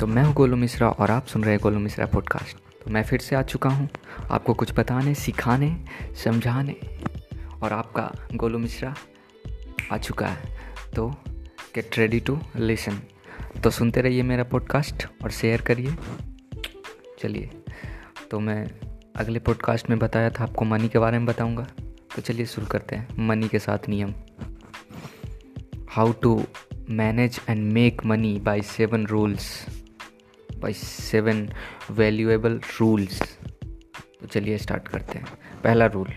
तो मैं हूँ गोलू मिश्रा और आप सुन रहे हैं गोलू मिश्रा पॉडकास्ट तो मैं फिर से आ चुका हूँ आपको कुछ बताने, सिखाने, समझाने और आपका गोलू मिश्रा आ चुका है। तो गेट रेडी टू लिसन तो सुनते रहिए मेरा पॉडकास्ट और शेयर करिए। चलिए तो मैं अगले पॉडकास्ट में बताया था आपको मनी के बारे में बताऊँगा। तो चलिए शुरू करते हैं मनी के साथ नियम। How to manage and make money by seven rules by seven valuable rules तो चलिए स्टार्ट करते हैं। पहला रूल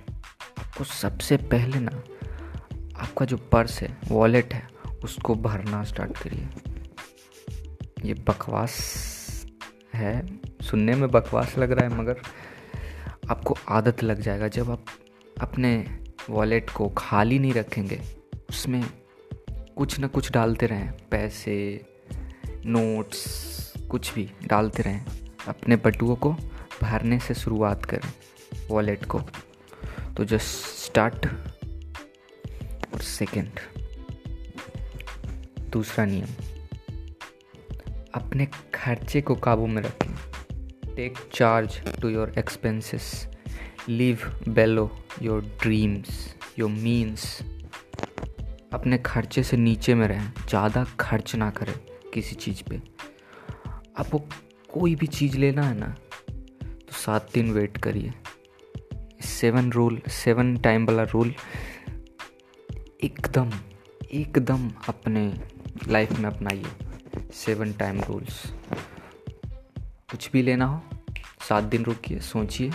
आपको सबसे पहले ना, आपका जो पर्स है वॉलेट है, उसको भरना स्टार्ट करिए। ये बकवास है। सुनने में बकवास लग रहा है, मगर आपको आदत लग जाएगा। जब आप अपने वॉलेट को खाली नहीं रखेंगे, उसमें कुछ ना कुछ डालते रहें। पैसे नोट्स कुछ भी डालते रहें। अपने बटुओं को भरने से शुरुआत करें वॉलेट को। तो जस्ट स्टार्ट और सेकंड दूसरा नियम। अपने खर्चे को काबू में रखें। Take charge to your expenses live below your dreams your means अपने खर्चे से नीचे में रहें। ज़्यादा खर्च ना करें किसी चीज़ पे। आपको कोई भी चीज़ लेना है ना तो सात दिन वेट करिए। सेवन रूल सेवन टाइम वाला रूल एकदम एकदम अपने लाइफ में अपनाइए। सेवन टाइम रूल्स कुछ भी लेना हो, सात दिन रुकिए, सोचिए,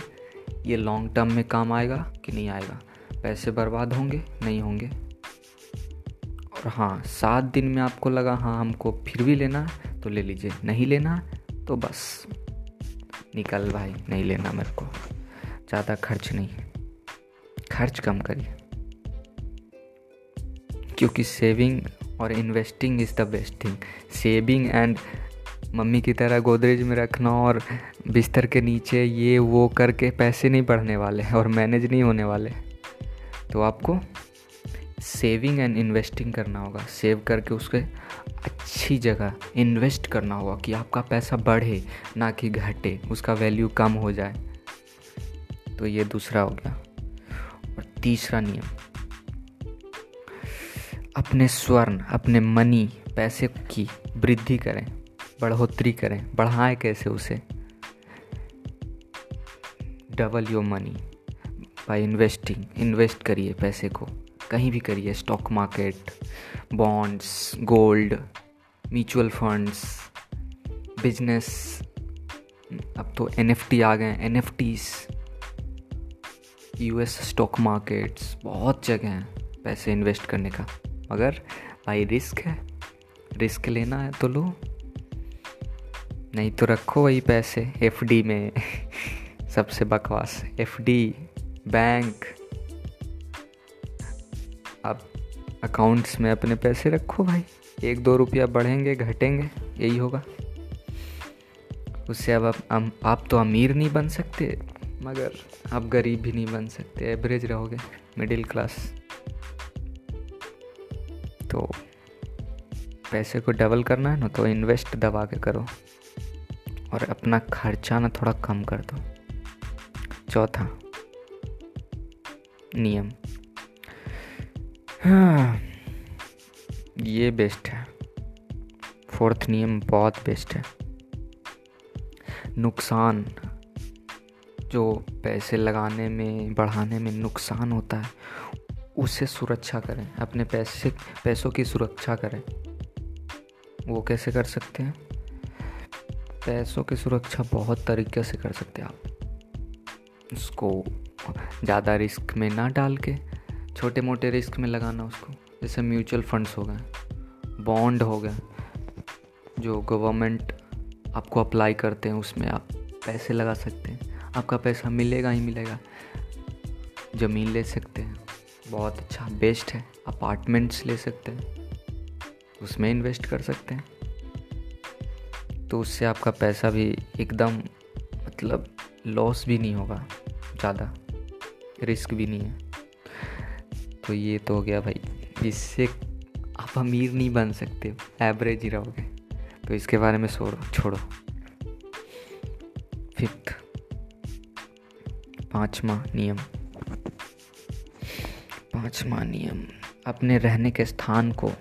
ये लॉन्ग टर्म में काम आएगा कि नहीं आएगा? पैसे बर्बाद होंगे, नहीं होंगे? और हाँ सात दिन में आपको लगा हाँ हमको फिर भी लेना है तो ले लीजिए। नहीं लेना तो बस। निकल भाई, नहीं लेना मेरे को। ज़्यादा खर्च नहीं खर्च कम करिए। क्योंकि सेविंग और investing is the best thing saving and mummy की तरह गोदरेज में रखना और बिस्तर के नीचे ये वो करके पैसे नहीं बढ़ने वाले और मैनेज नहीं होने वाले। तो आपको सेविंग एंड इन्वेस्टिंग करना होगा। सेव करके उसके अच्छी जगह इन्वेस्ट करना होगा कि आपका पैसा बढ़े, ना कि घटे, उसका वैल्यू कम हो जाए। तो ये दूसरा हो गया। और तीसरा नियम। अपने स्वर्ण, अपने मनी पैसे की वृद्धि करें, बढ़ोतरी करें, बढ़ाएँ कैसे उसे? Double your money by investing invest करिए पैसे को। कहीं भी करिए stock market bonds gold mutual funds business अब तो एनएफटी आ गए N F U S stock markets बहुत जगह हैं पैसे इन्वेस्ट करने का। मगर भाई रिस्क है रिस्क लेना है तो लो। नहीं तो रखो वही पैसे एफडी में। सबसे बकवास एफडी बैंक अकाउंट्स में अपने पैसे रखो भाई। एक दो रुपया बढ़ेंगे घटेंगे यही होगा। उससे अब आप, आप आप तो अमीर नहीं बन सकते मगर आप गरीब भी नहीं बन सकते एवरेज रहोगे मिडिल क्लास। तो पैसे को डबल करना है ना तो इन्वेस्ट दबा के करो और अपना खर्चा ना थोड़ा कम कर दो। चौथा नियम। हाँ। ये बेस्ट है। फोर्थ नियम बहुत बेस्ट है। नुकसान। जो पैसे लगाने में, बढ़ाने में नुकसान होता है, उसे सुरक्षा करें। अपने पैसे, पैसों की सुरक्षा करें। वो कैसे कर सकते हैं? पैसों की सुरक्षा बहुत तरीके से कर सकते हैं आप। उसको ज़्यादा रिस्क में ना डाल के छोटे मोटे रिस्क में लगाना उसको। जैसे म्यूचुअल फंड्स हो गए, बॉन्ड हो गए, जो गवर्नमेंट आपको अप्लाई करते हैं, उसमें आप पैसे लगा सकते हैं। आपका पैसा मिलेगा ही मिलेगा। ज़मीन ले सकते हैं, बहुत अच्छा बेस्ट है। अपार्टमेंट्स ले सकते हैं, उसमें इन्वेस्ट कर सकते हैं। तो उससे आपका पैसा भी एकदम मतलब लॉस भी नहीं होगा, ज़्यादा, रिस्क भी नहीं है। तो ये तो हो गया भाई। इससे आप अमीर नहीं बन सकते एवरेज ही रहोगे। तो इसके बारे में छोड़ो छोड़ो। फिफ्थ पांचवा नियम। पांचवा नियम, अपने रहने के स्थान को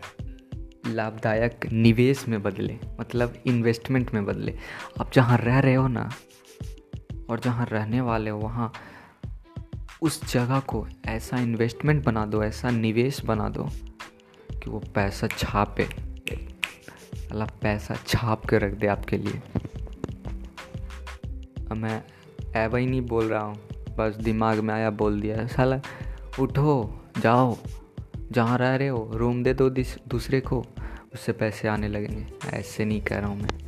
लाभदायक निवेश में बदले मतलब इन्वेस्टमेंट में बदले। आप जहाँ रह रहे हो ना, और जहाँ रहने वाले हो, वहाँ उस जगह को ऐसा इन्वेस्टमेंट बना दो, ऐसा निवेश बना दो कि वो पैसा छापे। अल्लाह पैसा छाप के रख दे आपके लिए। अब मैं ऐब ही नहीं बोल रहा हूँ, बस दिमाग में आया बोल दिया साला, उठो, जाओ, जहाँ रह रहे हो रूम दे दो दूसरे को, उससे पैसे आने लगेंगे। ऐसे नहीं कह रहा हूँ मैं।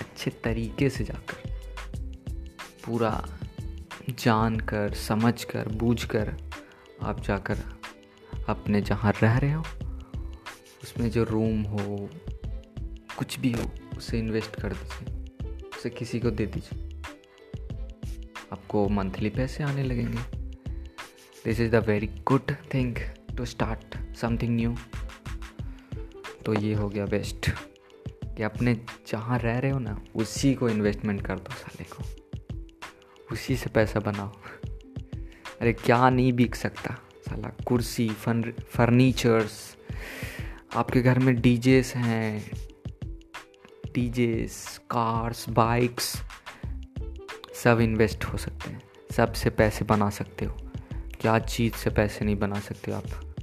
अच्छे तरीके से जाकर, पूरा जान कर समझ कर बूझ कर आप जाकर अपने जहाँ रह रहे हो, उसमें जो रूम हो, कुछ भी हो, उसे इन्वेस्ट कर दीजिए। उसे किसी को दे दीजिए। आपको मंथली पैसे आने लगेंगे। This is the very good thing to start something new तो ये हो गया बेस्ट कि अपने जहाँ रह रहे हो ना, उसी को इन्वेस्टमेंट कर दो साले को। उसी से पैसा बनाओ। अरे क्या नहीं बिक सकता? साला कुर्सी, फन, फर्नीचर्स, आपके घर में डीजेस हैं। डीजेस, कार्स, बाइक्स, सब इन्वेस्ट हो सकते हैं। सबसे पैसे बना सकते हो। क्या चीज़ से पैसे नहीं बना सकते हो आप?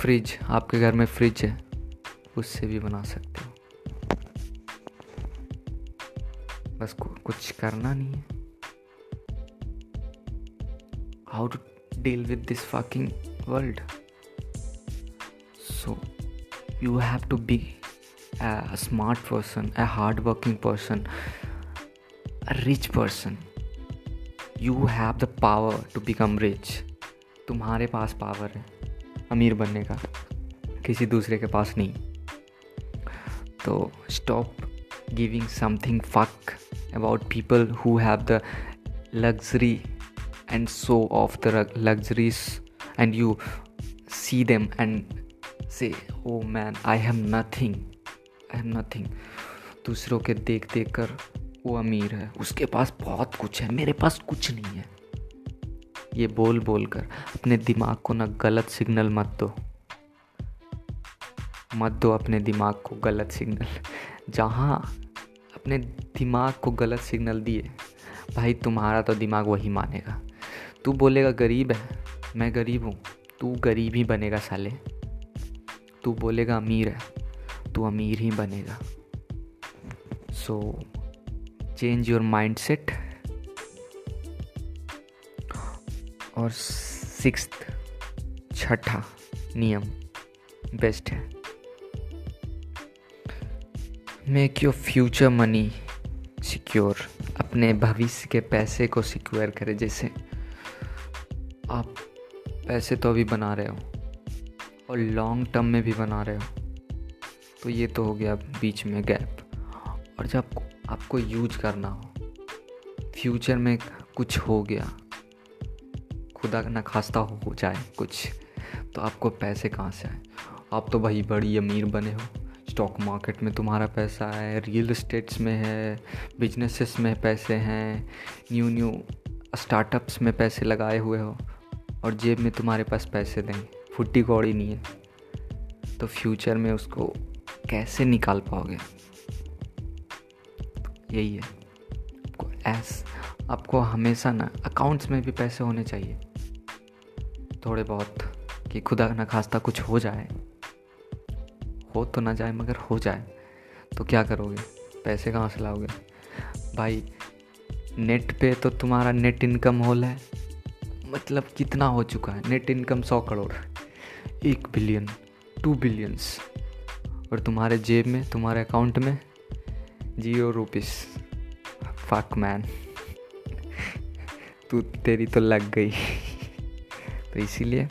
फ्रिज, आपके घर में फ्रिज है, उससे भी बना सकते हो। बस कुछ करना नहीं है। How to deal with this fucking world so you have to be a smart person a hard working person a rich person you have the power to become rich तुम्हारे पास पावर है, अमीर बनने का, किसी दूसरे के पास नहीं। तो stop giving something fuck about people who have the luxury and show off the luxuries, and you see them and say oh man, i have nothing. I have nothing. दूसरों के देख देख कर वो अमीर है। उसके पास बहुत कुछ है। मेरे पास कुछ नहीं है। ये बोल बोल कर अपने दिमाग को ना गलत सिग्नल मत दो। मत दो अपने दिमाग को गलत सिग्नल। जहाँ अपने दिमाग को गलत सिग्नल दिए। भाई, तुम्हारा तो दिमाग वही मानेगा। तू बोलेगा, गरीब है, मैं गरीब हूँ। तू गरीब ही बनेगा, साले। तू बोलेगा, अमीर है। तू अमीर ही बनेगा। So change your mind set और सिक्स छठा नियम बेस्ट है। Make your future money secure अपने भविष्य के पैसे को सिक्योर करें। जैसे आप पैसे तो अभी बना रहे हो और लॉन्ग टर्म में भी बना रहे हो तो ये तो हो गया बीच में गैप और जब आपको यूज़ करना हो फ्यूचर में कुछ हो गया, खुदा ना खास्ता हो जाए कुछ तो आपको पैसे कहाँ से आए? आप तो भाई बड़ी अमीर बने हो। स्टॉक मार्केट में तुम्हारा पैसा है रियल इस्टेट्स में है बिजनेसेस में पैसे हैं न्यू न्यू स्टार्टअप्स में पैसे लगाए हुए हो और जेब में तुम्हारे पास पैसे दें फुट्टी कौड़ी नहीं है। तो फ्यूचर में उसको कैसे निकाल पाओगे? यही है। आपको ऐस आपको हमेशा ना अकाउंट्स में भी पैसे होने चाहिए। थोड़े बहुत कि खुदा ना खास्ता कुछ हो जाए। हो तो ना जाए, मगर हो जाए तो क्या करोगे? पैसे कहाँ से लाओगे? भाई नेट पे तो तुम्हारा नेट इनकम होल है। मतलब कितना हो चुका है? नेट इनकम सौ करोड़, एक बिलियन टू बिलियंस और तुम्हारे जेब में, तुम्हारे अकाउंट में ज़ीरो रुपीस फक मैन तू, तेरी तो लग गई। तो इसीलिए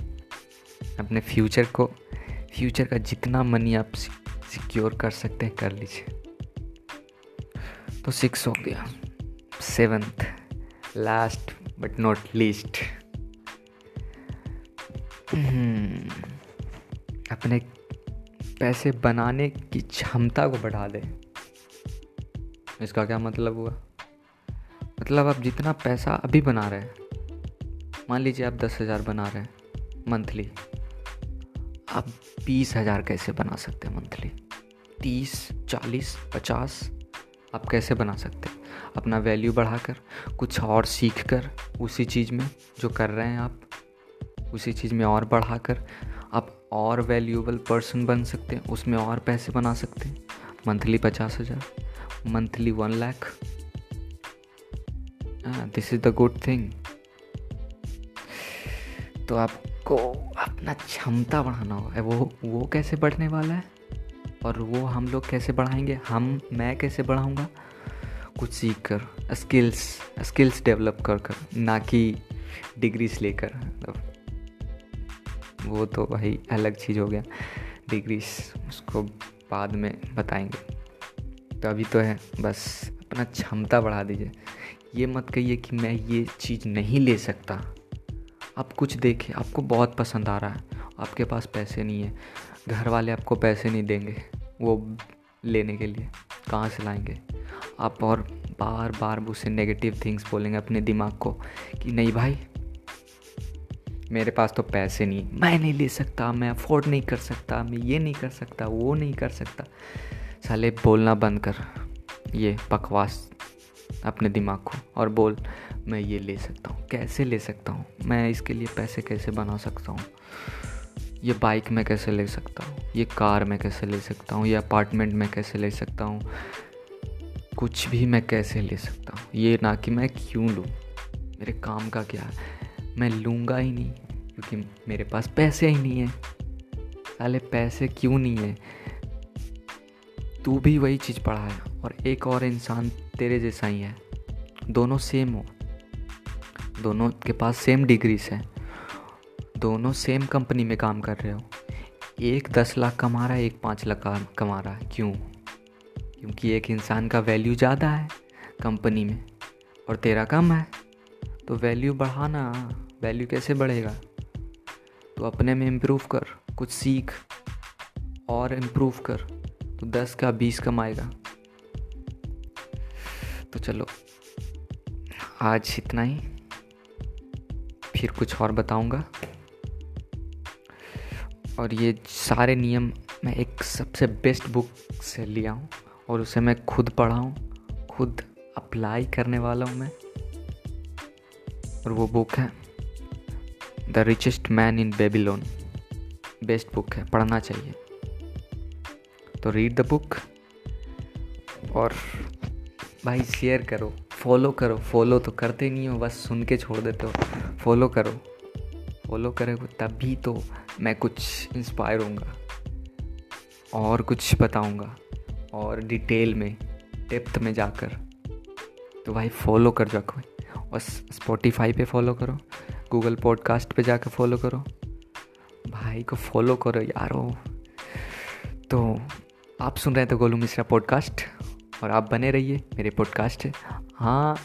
अपने फ्यूचर को फ्यूचर का जितना मनी आप सिक्योर कर सकते हैं, कर लीजिए। तो सिक्स हो गया। Seventh last but not least अपने पैसे बनाने की क्षमता को बढ़ा दे। इसका क्या मतलब हुआ? मतलब आप जितना पैसा अभी बना रहे हैं, मान लीजिए आप दस हज़ार बना रहे हैं मंथली आप बीस हज़ार कैसे बना सकते हैं मंथली तीस, चालीस, पचास, आप कैसे बना सकते हैं? अपना वैल्यू बढ़ाकर, कुछ और सीख कर उसी चीज़ में जो कर रहे हैं आप, उसी चीज़ में और बढ़ाकर, आप और वैल्यूएबल पर्सन बन सकते हैं, उसमें और पैसे बना सकते हैं। मंथली पचास हज़ार monthly one lakh this is the good thing तो आपको अपना क्षमता बढ़ाना होगा। वो वो कैसे बढ़ने वाला है? और वो हम लोग कैसे बढ़ाएँगे? हम, मैं कैसे बढ़ाऊँगा? कुछ सीख कर स्किल्स स्किल्स डेवलप कर कर, ना कि डिग्रीज लेकर। वो तो भाई अलग चीज़ हो गया। डिग्रीज उसको बाद में बताएँगे। तो अभी तो है, बस अपना क्षमता बढ़ा दीजिए। ये मत कहिए कि मैं ये चीज़ नहीं ले सकता। आप कुछ देखें, आपको बहुत पसंद आ रहा है। आपके पास पैसे नहीं है। घर वाले आपको पैसे नहीं देंगे वो लेने के लिए। कहाँ से लाएँगे? आप और बार बार उससे नेगेटिव थिंग्स बोलेंगे अपने दिमाग को कि नहीं भाई, मेरे पास तो पैसे नहीं मैं नहीं ले सकता, मैं अफोर्ड नहीं कर सकता, मैं ये नहीं कर सकता, वो नहीं कर सकता। साले बोलना बंद कर ये बकवास अपने दिमाग को और बोल मैं ये ले सकता हूँ। कैसे ले सकता हूँ? मैं इसके लिए पैसे कैसे बना सकता हूँ? ये बाइक में कैसे ले सकता हूँ? ये कार में कैसे ले सकता हूँ? ये अपार्टमेंट में कैसे ले सकता हूँ? कुछ भी मैं कैसे ले सकता हूँ? ये ना कि मैं क्यों लूँ? मेरे काम का क्या मैं लूँगा ही नहीं, क्योंकि मेरे पास पैसे ही नहीं है। साले, पैसे क्यों नहीं है? तू भी वही चीज़ पढ़ा है और एक और इंसान तेरे जैसा ही है। दोनों सेम हो। दोनों के पास सेम डिग्रीज हैं। दोनों सेम कंपनी में काम कर रहे हो। एक दस लाख कमा रहा है, एक पाँच लाख कमा रहा है। क्यों? क्योंकि एक इंसान का वैल्यू ज़्यादा है कंपनी में और तेरा कम है। तो वैल्यू बढ़ाना वैल्यू कैसे बढ़ेगा? तो अपने में इम्प्रूव कर, कुछ सीख और इम्प्रूव कर। तो दस का बीस कमाएगा। तो चलो, आज इतना ही। फिर कुछ और बताऊँगा। और ये सारे नियम मैं एक सबसे बेस्ट बुक से लिया हूँ और उसे मैं खुद पढ़ा हूँ, खुद अप्लाई करने वाला हूँ मैं। और वो बुक है the richest man in Babylon best book है, पढ़ना चाहिए। तो रीड द बुक और भाई शेयर करो फॉलो करो। फॉलो तो करते नहीं हो, बस सुन के छोड़ देते हो। फॉलो करो। फॉलो करोगे तभी तो मैं कुछ इंस्पायर होऊँगा। और कुछ बताऊँगा। और डिटेल में डेप्थ में जाकर। तो भाई फॉलो कर रखो। और स्पॉटिफाई पे फॉलो करो। गूगल पॉडकास्ट पे जाकर फॉलो करो। भाई को फॉलो करो यारो। तो आप सुन रहे थे गोलू मिश्रा पॉडकास्ट और आप बने रहिए मेरे पॉडकास्ट हाँ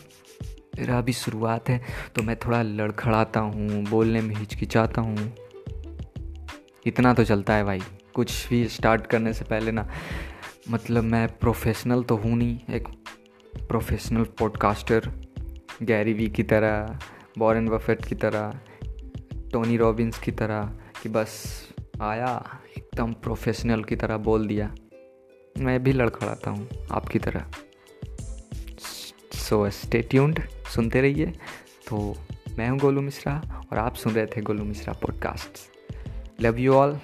मेरा अभी शुरुआत है तो मैं थोड़ा लड़खड़ाता हूँ, बोलने में हिचकिचाता हूँ। इतना तो चलता है भाई। कुछ भी स्टार्ट करने से पहले ना मतलब मैं प्रोफेशनल तो हूँ नहीं, एक प्रोफेशनल पॉडकास्टर गैरी वी की तरह बॉरन बफेट की तरह टोनी रॉबिन्स की तरह, कि बस आया, एकदम प्रोफेशनल की तरह बोल दिया। मैं भी लड़खड़ाता हूँ, आपकी तरह। सो स्टे ट्यून्ड सुनते रहिए। तो मैं हूँ गोलू मिश्रा और आप सुन रहे थे Golu Mishra podcast love you all